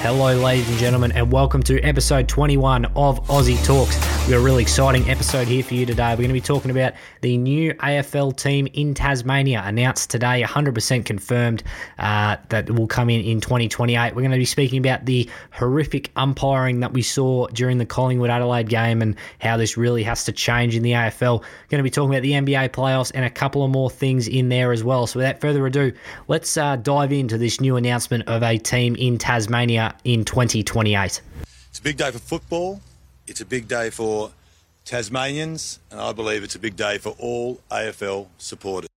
Hello, ladies and gentlemen, and welcome to episode 21 of Aussie Talks. We've got a really exciting episode here for you today. We're going to be talking about the new AFL team in Tasmania, announced today, 100% confirmed uh, that will come in in 2028. We're going to be speaking about the horrific umpiring that we saw during the Collingwood Adelaide game and how this really has to change in the AFL. We're going to be talking about the NBA playoffs and a couple of more things in there as well. So, without further ado, let's uh, dive into this new announcement of a team in Tasmania in 2028. It's a big day for football. It's a big day for Tasmanians, and I believe it's a big day for all AFL supporters.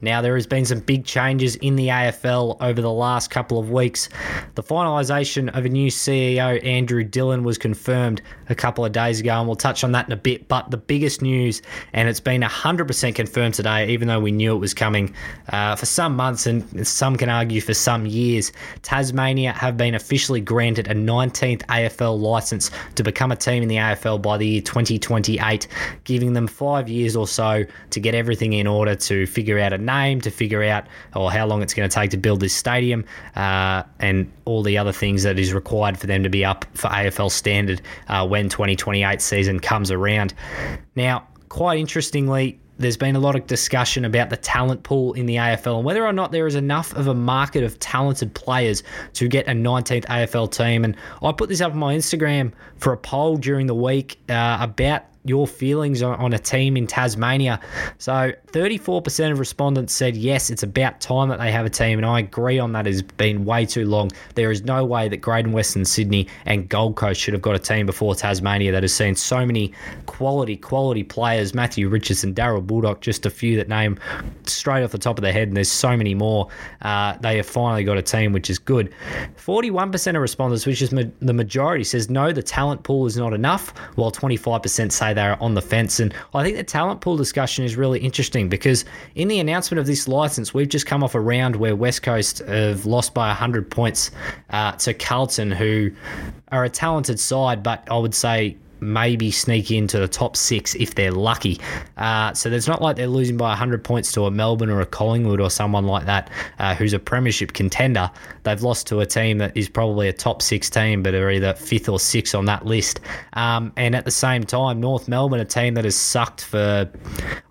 Now, there has been some big changes in the AFL over the last couple of weeks. The finalisation of a new CEO, Andrew Dillon, was confirmed a couple of days ago, and we'll touch on that in a bit. But the biggest news, and it's been 100% confirmed today, even though we knew it was coming uh, for some months, and some can argue for some years, Tasmania have been officially granted a 19th AFL licence to become a team in the AFL by the year 2028, giving them five years or so to get everything in order to figure out a name, to figure out or how long it's going to take to build this stadium, uh, and all the other things that is required for them to be up for AFL standard uh, when 2028 season comes around. Now, quite interestingly, there's been a lot of discussion about the talent pool in the AFL and whether or not there is enough of a market of talented players to get a 19th AFL team. And I put this up on my Instagram for a poll during the week uh, about your feelings on, a team in Tasmania. So 34% of respondents said yes, it's about time that they have a team, and I agree on that. It's been way too long. There is no way that Greater Western Sydney and Gold Coast should have got a team before Tasmania that has seen so many quality, quality players. Matthew Richardson, Darrel Baldock, just a few that name straight off the top of their head, and there's so many more. Uh, they have finally got a team, which is good. 41% of respondents, which is ma- the majority, says no, the talent pool is not enough, while 25% say they're on the fence. And I think the talent pool discussion is really interesting because in the announcement of this license, we've just come off a round where West Coast have lost by 100 points uh, to Carlton, who are a talented side, but I would say maybe sneak into the top six if they're lucky. Uh, so there's not like they're losing by 100 points to a Melbourne or a Collingwood or someone like that uh, who's a premiership contender. They've lost to a team that is probably a top six team, but are either fifth or sixth on that list. Um, and at the same time, North Melbourne, a team that has sucked for,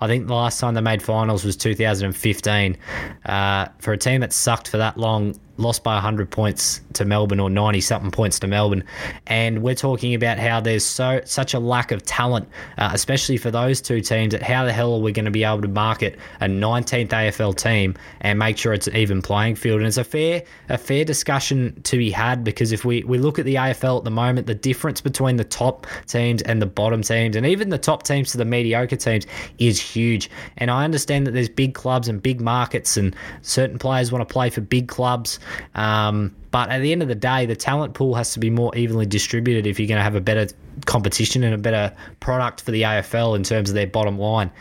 I think the last time they made finals was 2015. Uh, for a team that sucked for that long, lost by 100 points to Melbourne or 90 something points to Melbourne. And we're talking about how there's so such a lack of talent, uh, especially for those two teams, that how the hell are we going to be able to market a 19th AFL team and make sure it's an even playing field? And it's a fair a fair discussion to be had because if we, we look at the AFL at the moment, the difference between the top teams and the bottom teams, and even the top teams to the mediocre teams, is huge. And I understand that there's big clubs and big markets, and certain players want to play for big clubs. Um, but at the end of the day, the talent pool has to be more evenly distributed if you're going to have a better competition and a better product for the AFL in terms of their bottom line.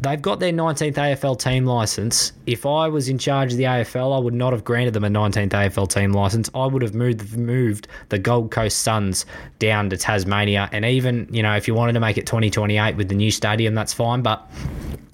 They've got their 19th AFL team license. If I was in charge of the AFL, I would not have granted them a 19th AFL team license. I would have moved moved the Gold Coast Suns down to Tasmania, and even you know if you wanted to make it 2028 with the new stadium, that's fine. But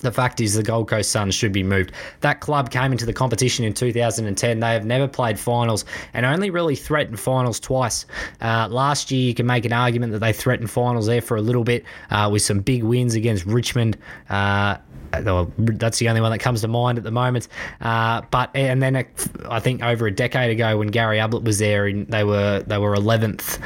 the fact is, the Gold Coast Suns should be moved. That club came into the competition in 2010. They have never played finals and only really threatened finals twice. Uh, last year, you can make an argument that they threatened finals there for a little bit uh, with some big wins against Richmond. Uh, that's the only one that comes to mind at the moment. Uh, but and then I think over a decade ago, when Gary Ablett was there, they were they were 11th.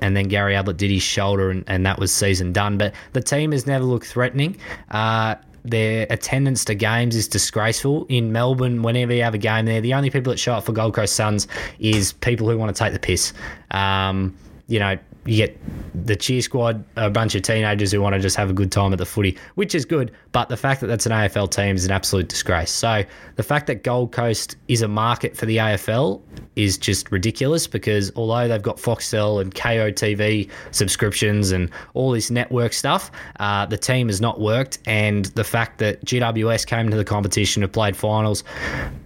And then Gary Ablett did his shoulder, and, and that was season done. But the team has never looked threatening. Uh, their attendance to games is disgraceful. In Melbourne, whenever you have a game there, the only people that show up for Gold Coast Suns is people who want to take the piss. Um, you know, you get the cheer squad, a bunch of teenagers who want to just have a good time at the footy, which is good. But the fact that that's an AFL team is an absolute disgrace. So the fact that Gold Coast is a market for the AFL is just ridiculous because although they've got Foxtel and Kayo TV subscriptions and all this network stuff, uh, the team has not worked. And the fact that GWS came to the competition, have played finals,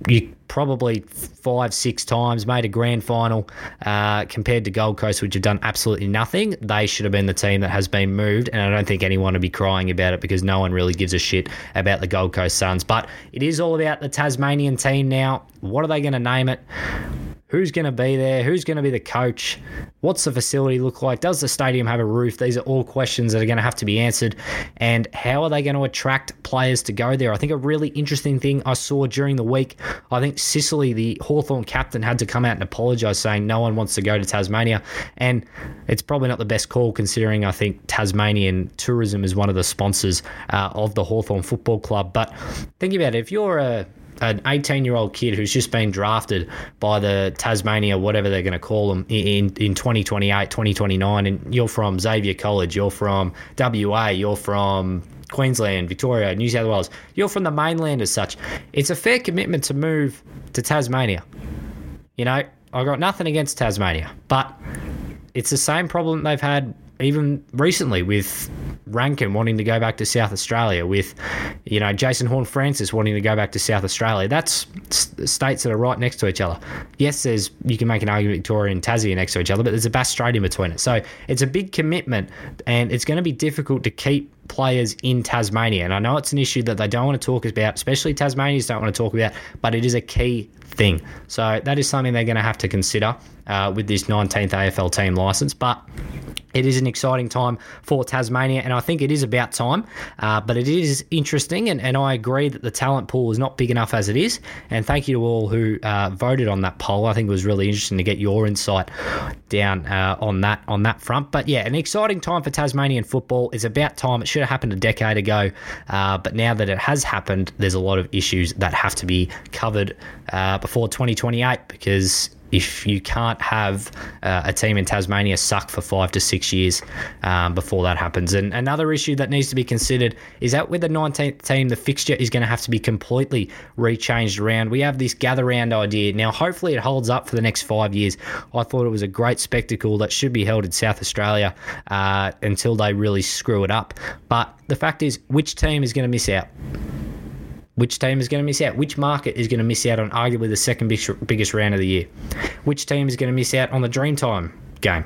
you probably five, six times, made a grand final uh, compared to Gold Coast, which have done absolutely nothing. They should have been the team that has been moved, and I don't think anyone would be crying about it because no one really gives a shit about the Gold Coast Suns. But it is all about the Tasmanian team now. What are they going to name it? Who's going to be there? Who's going to be the coach? What's the facility look like? Does the stadium have a roof? These are all questions that are going to have to be answered. And how are they going to attract players to go there? I think a really interesting thing I saw during the week, I think Sicily, the Hawthorn captain, had to come out and apologise, saying no one wants to go to Tasmania. And it's probably not the best call considering I think Tasmanian tourism is one of the sponsors uh, of the Hawthorn Football Club. But think about it, if you're a an 18 year old kid who's just been drafted by the Tasmania, whatever they're going to call them, in, in 2028, 2029, and you're from Xavier College, you're from WA, you're from Queensland, Victoria, New South Wales, you're from the mainland as such, it's a fair commitment to move to Tasmania. You know, I've got nothing against Tasmania, but it's the same problem they've had even recently with Rankine wanting to go back to South Australia, with you know Jason Horne-Francis wanting to go back to South Australia. That's states that are right next to each other. Yes, there's you can make an argument Victoria and Tassie next to each other, but there's a Bass Strait in between it. So it's a big commitment, and it's going to be difficult to keep players in Tasmania. And I know it's an issue that they don't want to talk about, especially Tasmanians don't want to talk about, but it is a key thing. So that is something they're going to have to consider uh, with this 19th AFL team license. But it is an exciting time for Tasmania, and I think it is about time. Uh, but it is interesting, and, and I agree that the talent pool is not big enough as it is. And thank you to all who uh, voted on that poll. I think it was really interesting to get your insight down uh, on that on that front. But yeah, an exciting time for Tasmanian football. It's about time. It should have happened a decade ago, uh, but now that it has happened, there's a lot of issues that have to be covered uh, before 2028 because if you can't have uh, a team in Tasmania suck for five to six years um, before that happens. And another issue that needs to be considered is that with the 19th team, the fixture is going to have to be completely rechanged around. We have this gather round idea. Now, hopefully, it holds up for the next five years. I thought it was a great spectacle that should be held in South Australia uh, until they really screw it up. But the fact is, which team is going to miss out? Which team is going to miss out? Which market is going to miss out on arguably the second biggest round of the year? Which team is going to miss out on the Dreamtime game?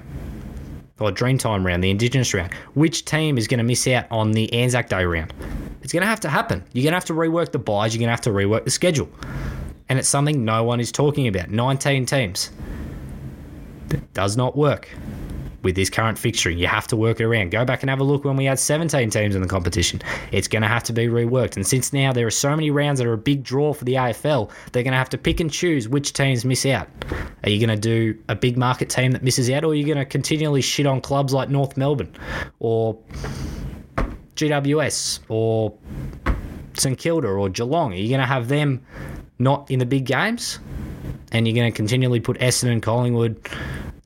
Or Dreamtime round, the Indigenous round? Which team is going to miss out on the Anzac Day round? It's going to have to happen. You're going to have to rework the buys, you're going to have to rework the schedule. And it's something no one is talking about. 19 teams. It does not work with this current fixturing. You have to work it around. Go back and have a look when we had 17 teams in the competition. It's going to have to be reworked. And since now there are so many rounds that are a big draw for the AFL, they're going to have to pick and choose which teams miss out. Are you going to do a big market team that misses out, or are you going to continually shit on clubs like North Melbourne or GWS or St Kilda or Geelong? Are you going to have them not in the big games? And you're going to continually put Essendon, and Collingwood,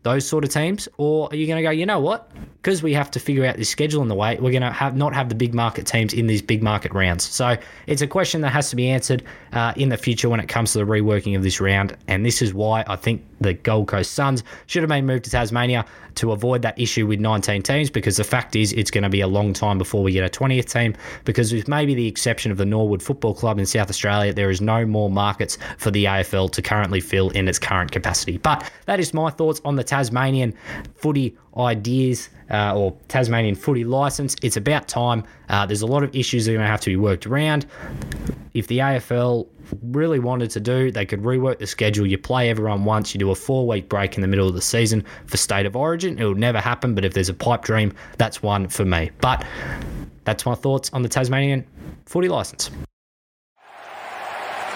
those sort of teams, or are you going to go, you know what? Because we have to figure out this schedule in the way, we're going to have not have the big market teams in these big market rounds. So it's a question that has to be answered uh, in the future when it comes to the reworking of this round, and this is why I think the Gold Coast Suns should have been moved to Tasmania to avoid that issue with 19 teams. Because the fact is, it's going to be a long time before we get a 20th team. Because with maybe the exception of the Norwood Football Club in South Australia, there is no more markets for the AFL to currently fill in its current capacity. But that is my thoughts on the Tasmanian footy ideas uh, or Tasmanian footy license. It's about time. Uh, there's a lot of issues that are going to have to be worked around. If the AFL really wanted to do, they could rework the schedule. You play everyone once, you do a four week break in the middle of the season for state of origin. It will never happen, but if there's a pipe dream, that's one for me. But that's my thoughts on the Tasmanian footy license. You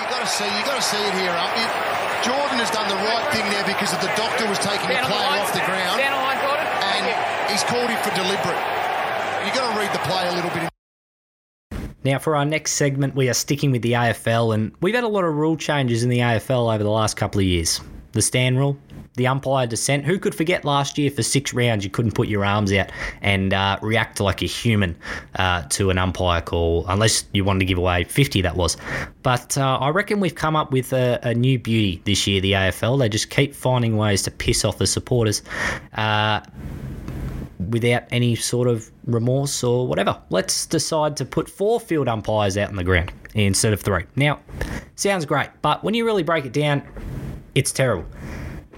got to see, you got to see it here. Up. Jordan has done the right thing there because if the doctor was taking the player off the ground, and he's called him for deliberate. You got to read the play a little bit. Now, for our next segment, we are sticking with the AFL, and we've had a lot of rule changes in the AFL over the last couple of years. The stand rule, the umpire descent. Who could forget last year for six rounds you couldn't put your arms out and uh, react like a human uh, to an umpire call, unless you wanted to give away 50, that was. But uh, I reckon we've come up with a, a, new beauty this year, the AFL. They just keep finding ways to piss off the supporters. Without any sort of remorse or whatever. Let's decide to put four field umpires out on the ground instead of three. Now, sounds great, but when you really break it down, it's terrible.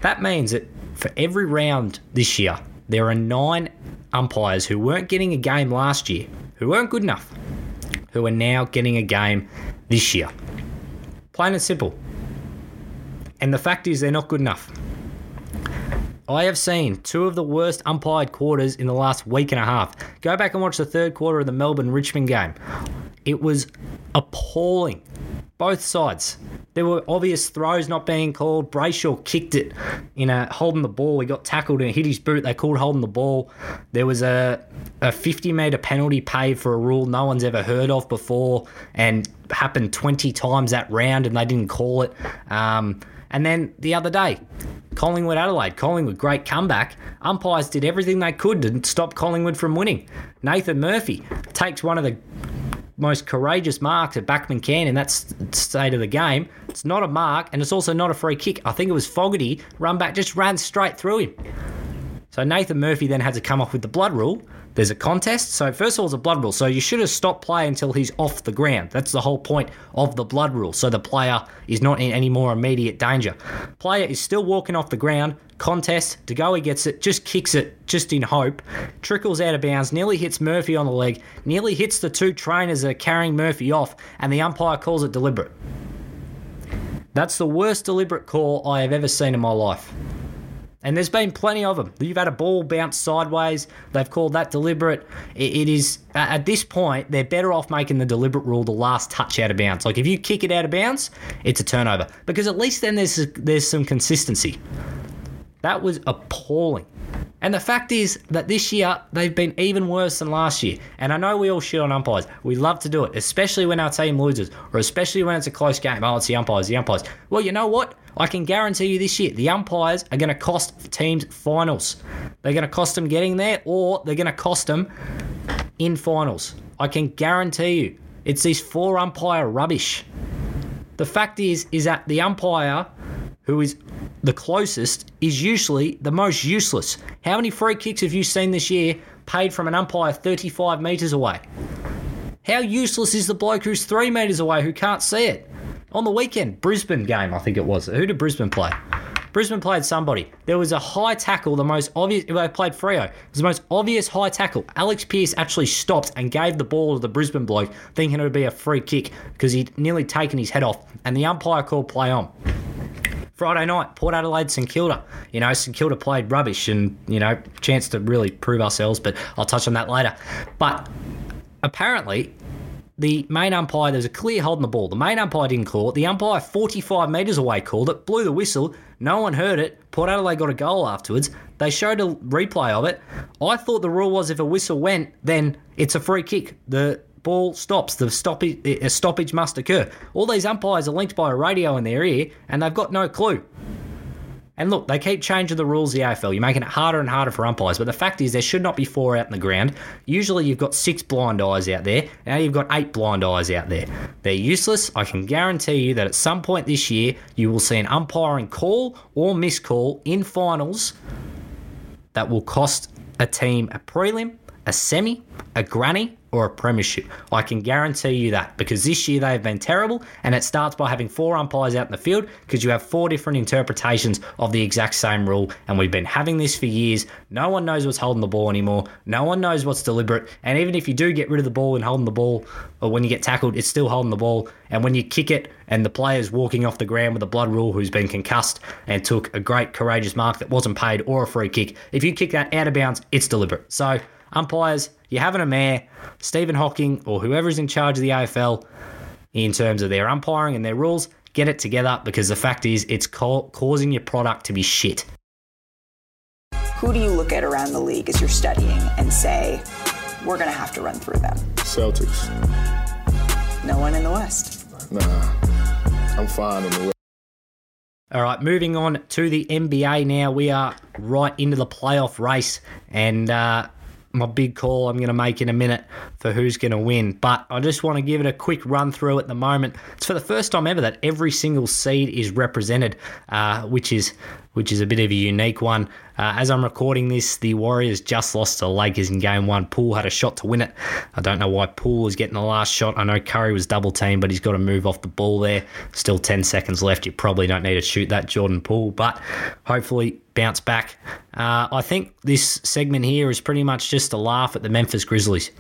That means that for every round this year, there are nine umpires who weren't getting a game last year, who weren't good enough, who are now getting a game this year. Plain and simple. And the fact is, they're not good enough. I have seen two of the worst umpired quarters in the last week and a half. Go back and watch the third quarter of the Melbourne Richmond game. It was appalling. Both sides. There were obvious throws not being called. Brayshaw kicked it in a holding the ball. He got tackled and hit his boot. They called holding the ball. There was a, a 50 metre penalty paid for a rule no one's ever heard of before and happened 20 times that round and they didn't call it. Um, and then the other day, Collingwood Adelaide, Collingwood, great comeback. Umpires did everything they could to stop Collingwood from winning. Nathan Murphy takes one of the most courageous marks that Backman can in that state of the game. It's not a mark, and it's also not a free kick. I think it was Fogarty run back, just ran straight through him. So Nathan Murphy then had to come off with the blood rule, there's a contest. So first of all, it's a blood rule. So you should have stopped play until he's off the ground. That's the whole point of the blood rule. So the player is not in any more immediate danger. Player is still walking off the ground. Contest. he gets it, just kicks it, just in hope. Trickles out of bounds, nearly hits Murphy on the leg, nearly hits the two trainers that are carrying Murphy off, and the umpire calls it deliberate. That's the worst deliberate call I have ever seen in my life. And there's been plenty of them. You've had a ball bounce sideways. They've called that deliberate. it is, at this point, they're better off making the deliberate rule the last touch out of bounds. Like if you kick it out of bounds, it's a turnover. Because at least then there's, there's some consistency. That was appalling. And the fact is that this year they've been even worse than last year. And I know we all shit on umpires. We love to do it, especially when our team loses, or especially when it's a close game. Oh, it's the umpires, the umpires. Well, you know what? I can guarantee you this year, the umpires are going to cost teams finals. They're going to cost them getting there, or they're going to cost them in finals. I can guarantee you. It's these four umpire rubbish. The fact is, is that the umpire who is the closest is usually the most useless. How many free kicks have you seen this year paid from an umpire 35 metres away? How useless is the bloke who's three metres away who can't see it? On the weekend, Brisbane game, I think it was. Who did Brisbane play? Brisbane played somebody. There was a high tackle, the most obvious. They played Freo. It was the most obvious high tackle. Alex Pearce actually stopped and gave the ball to the Brisbane bloke, thinking it would be a free kick because he'd nearly taken his head off, and the umpire called play on. Friday night, Port Adelaide, St Kilda. You know, St Kilda played rubbish and, you know, chance to really prove ourselves, but I'll touch on that later. But apparently, the main umpire, there's a clear hold holding the ball. The main umpire didn't call it. The umpire 45 metres away called it, blew the whistle. No one heard it. Port Adelaide got a goal afterwards. They showed a replay of it. I thought the rule was if a whistle went, then it's a free kick. The ball stops. The stoppage, a stoppage must occur. All these umpires are linked by a radio in their ear, and they've got no clue. And look, they keep changing the rules of the AFL. You're making it harder and harder for umpires. But the fact is, there should not be four out in the ground. Usually, you've got six blind eyes out there. Now you've got eight blind eyes out there. They're useless. I can guarantee you that at some point this year, you will see an umpiring call or miscall in finals that will cost a team a prelim, a semi, a granny, or a premiership. I can guarantee you that because this year they've been terrible, and it starts by having four umpires out in the field because you have four different interpretations of the exact same rule, and we've been having this for years. No one knows what's holding the ball anymore. No one knows what's deliberate, and even if you do get rid of the ball and holding the ball, or when you get tackled, it's still holding the ball. And when you kick it, and the player's walking off the ground with a blood rule who's been concussed and took a great courageous mark that wasn't paid or a free kick, if you kick that out of bounds, it's deliberate. So umpires, you're having a mare, Stephen Hawking or whoever's in charge of the AFL in terms of their umpiring and their rules, get it together because the fact is it's co- causing your product to be shit. Who do you look at around the league as you're studying and say, we're going to have to run through them? Celtics. No one in the West. Nah, I'm fine in the West. All right, moving on to the NBA now. We are right into the playoff race, and uh, my big call I'm going to make in a minute for who's going to win. But I just want to give it a quick run through at the moment. It's for the first time ever that every single seed is represented, uh, which is which is a bit of a unique one. Uh, as I'm recording this, the Warriors just lost to the Lakers in game one. Poole had a shot to win it. I don't know why Poole is getting the last shot. I know Curry was double teamed, but he's got to move off the ball there. Still 10 seconds left. You probably don't need to shoot that, Jordan Poole, but hopefully bounce back. Uh, I think this segment here is pretty much just a laugh at the Memphis Grizzlies.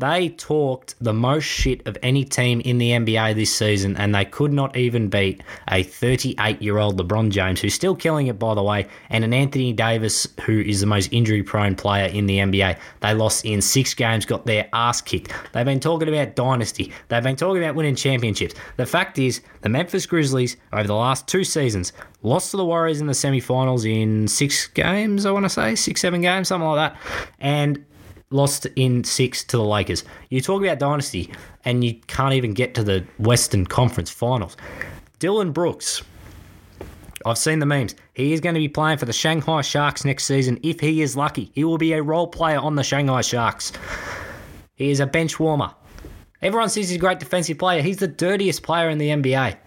They talked the most shit of any team in the NBA this season, and they could not even beat a 38 year old LeBron James, who's still killing it, by the way, and an Anthony Davis, who is the most injury prone player in the NBA. They lost in six games, got their ass kicked. They've been talking about dynasty, they've been talking about winning championships. The fact is, the Memphis Grizzlies, over the last two seasons, lost to the Warriors in the semifinals in six games, I want to say, six, seven games, something like that. And lost in six to the Lakers. You talk about dynasty, and you can't even get to the Western Conference Finals. Dillon Brooks. I've seen the memes. He is going to be playing for the Shanghai Sharks next season if he is lucky. He will be a role player on the Shanghai Sharks. He is a bench warmer. Everyone says he's a great defensive player. He's the dirtiest player in the NBA.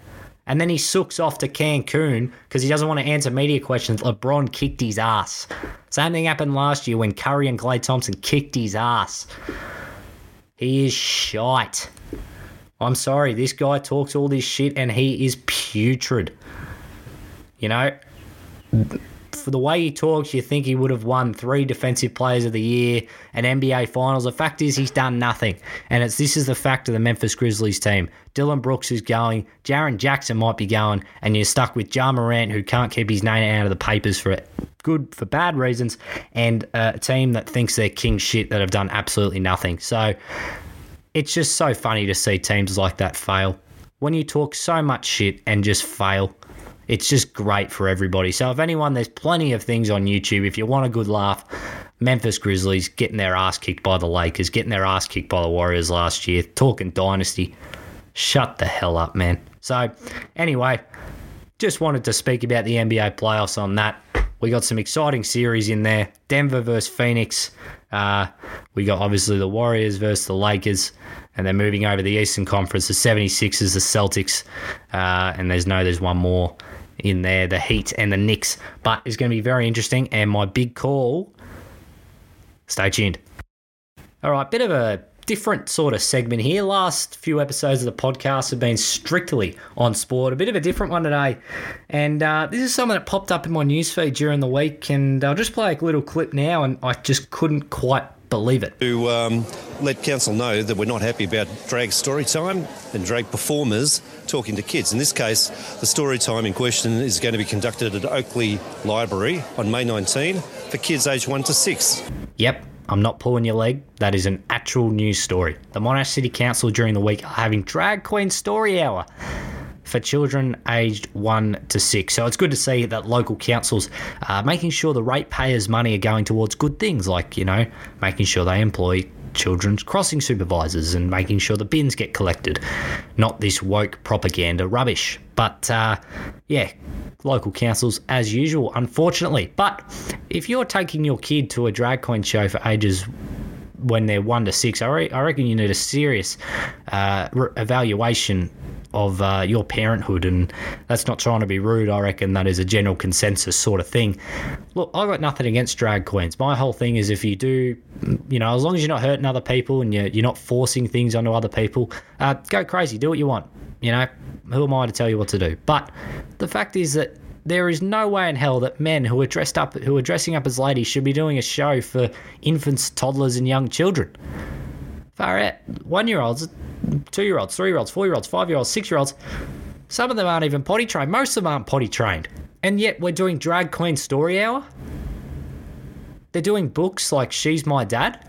And then he sooks off to Cancun because he doesn't want to answer media questions. LeBron kicked his ass. Same thing happened last year when Curry and Klay Thompson kicked his ass. He is shite. I'm sorry, this guy talks all this shit and he is putrid. You know, for the way he talks, you think he would have won three Defensive Players of the Year and NBA Finals. The fact is, he's done nothing, and it's this is the fact of the Memphis Grizzlies team. Dillon Brooks is going, Jaren Jackson might be going, and you're stuck with Ja Morant, who can't keep his name out of the papers for good for bad reasons, and a team that thinks they're king shit that have done absolutely nothing. So it's just so funny to see teams like that fail. When you talk so much shit and just fail, it's just great for everybody. So if anyone, there's plenty of things on YouTube. If you want a good laugh, Memphis Grizzlies getting their ass kicked by the Lakers, getting their ass kicked by the Warriors last year, talking dynasty. Shut the hell up, man. So anyway, just wanted to speak about the NBA playoffs on that. We got some exciting series in there. Denver versus Phoenix. Uh, we got obviously the Warriors versus the Lakers. And then moving over the Eastern Conference, the 76ers, the Celtics. Uh, and there's no, there's one more in there, the Heat and the Knicks. But it's going to be very interesting. And my big call, stay tuned. All right, bit of a different sort of segment here. Last few episodes of the podcast have been strictly on sport. A bit of a different one today. And uh, this is something that popped up in my newsfeed during the week. And I'll just play a little clip now. And I just couldn't quite believe it. To um, let council know that we're not happy about drag story time and drag performers talking to kids. In this case, the story time in question is going to be conducted at Oakleigh Library on May 19 for kids aged 1 to 6. Yep. I'm not pulling your leg. That is an actual news story. The Monash City Council during the week are having Drag Queen Story Hour for children aged 1 to 6. So it's good to see that local councils are making sure the ratepayers' money are going towards good things, like, you know, making sure they employ children's crossing supervisors and making sure the bins get collected. Not this woke propaganda rubbish. But uh, yeah, local councils as usual, unfortunately. But if you're taking your kid to a drag queen show for ages when they're one to six, I, re- I reckon you need a serious uh, re- evaluation of uh, your parenthood, and that's not trying to be rude. I reckon that is a general consensus sort of thing. Look, I got nothing against drag queens. My whole thing is if you do, you know, as long as you're not hurting other people and you're, you're not forcing things onto other people, uh, go crazy, do what you want. You know, who am I to tell you what to do? But the fact is that there is no way in hell that men who are dressed up, who are dressing up as ladies, should be doing a show for infants, toddlers, and young children. Far out, one-year-olds, two-year-olds, three-year-olds, four-year-olds, five-year-olds, six-year-olds. Some of them aren't even potty trained. Most of them aren't potty trained, and yet we're doing drag queen story hour. They're doing books like She's My Dad.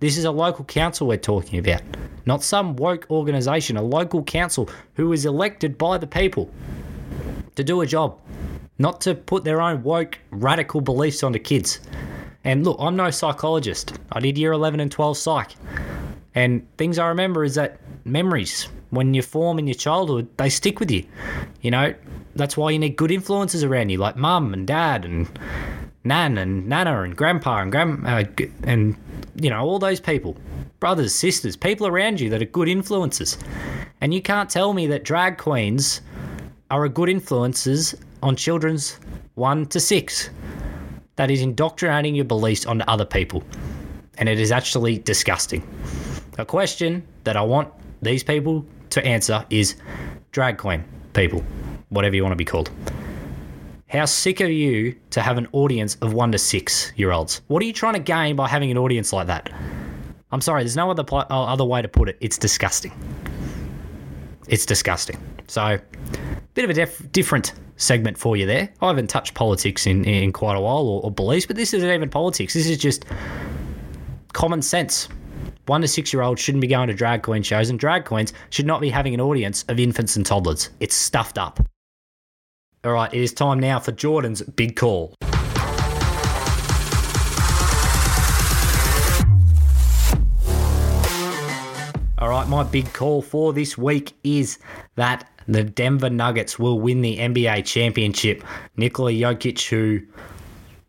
This is a local council we're talking about, not some woke organisation, a local council who is elected by the people to do a job, not to put their own woke, radical beliefs onto kids. And look, I'm no psychologist. I did year 11 and 12 psych. And things I remember is that memories, when you form in your childhood, they stick with you. You know, that's why you need good influences around you, like mum and dad and nan and nana and grandpa and grand uh, and you know all those people, brothers, sisters, people around you that are good influences. And you can't tell me that drag queens are a good influences on children's one to six. That is indoctrinating your beliefs onto other people. And it is actually disgusting. A question that I want these people to answer is drag queen people, whatever you want to be called. How sick are you to have an audience of one to six year olds? What are you trying to gain by having an audience like that? I'm sorry, there's no other pl- uh, other way to put it. It's disgusting. It's disgusting. So, bit of a def- different segment for you there. I haven't touched politics in, in quite a while or, or beliefs, but this isn't even politics. This is just common sense. One to six year olds shouldn't be going to drag queen shows, and drag queens should not be having an audience of infants and toddlers. It's stuffed up. All right, it is time now for Jordan's big call. My big call for this week is that the Denver Nuggets will win the NBA championship. Nikola Jokic, who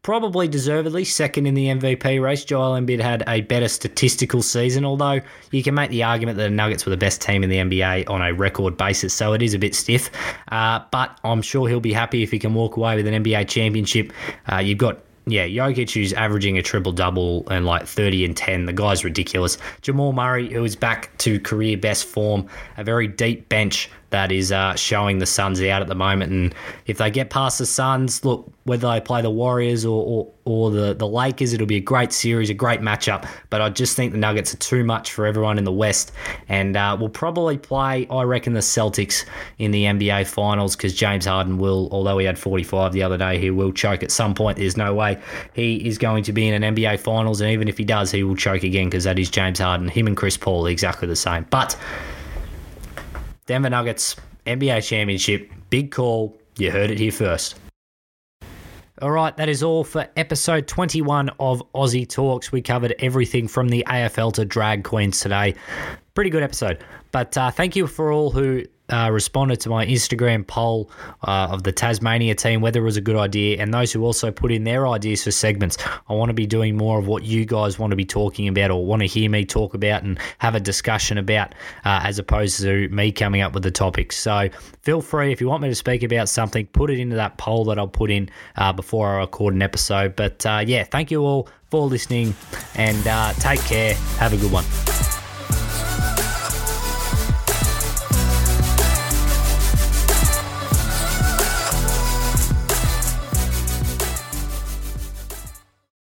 probably deservedly second in the MVP race. Joel Embiid had a better statistical season, although you can make the argument that the Nuggets were the best team in the NBA on a record basis, so it is a bit stiff. Uh, but I'm sure he'll be happy if he can walk away with an NBA championship. Uh, you've got yeah, Jokic, who's averaging a triple double and like 30 and 10. The guy's ridiculous. Jamal Murray, who is back to career best form, a very deep bench that is uh, showing the Suns out at the moment. And if they get past the Suns, look, whether they play the Warriors or, or, or the, the Lakers, it'll be a great series, a great matchup. But I just think the Nuggets are too much for everyone in the West. And uh, we'll probably play, I reckon, the Celtics in the NBA Finals because James Harden will, although he had 45 the other day, he will choke at some point. There's no way he is going to be in an NBA Finals. And even if he does, he will choke again because that is James Harden. Him and Chris Paul exactly the same. But Denver Nuggets, NBA Championship, big call. You heard it here first. All right, that is all for episode 21 of Aussie Talks. We covered everything from the AFL to drag queens today. Pretty good episode. But uh, thank you for all who uh, responded to my Instagram poll uh, of the Tasmania team, whether it was a good idea, and those who also put in their ideas for segments. I want to be doing more of what you guys want to be talking about or want to hear me talk about and have a discussion about, uh, as opposed to me coming up with the topics. So feel free, if you want me to speak about something, put it into that poll that I'll put in uh, before I record an episode. But uh, yeah, thank you all for listening and uh, take care. Have a good one.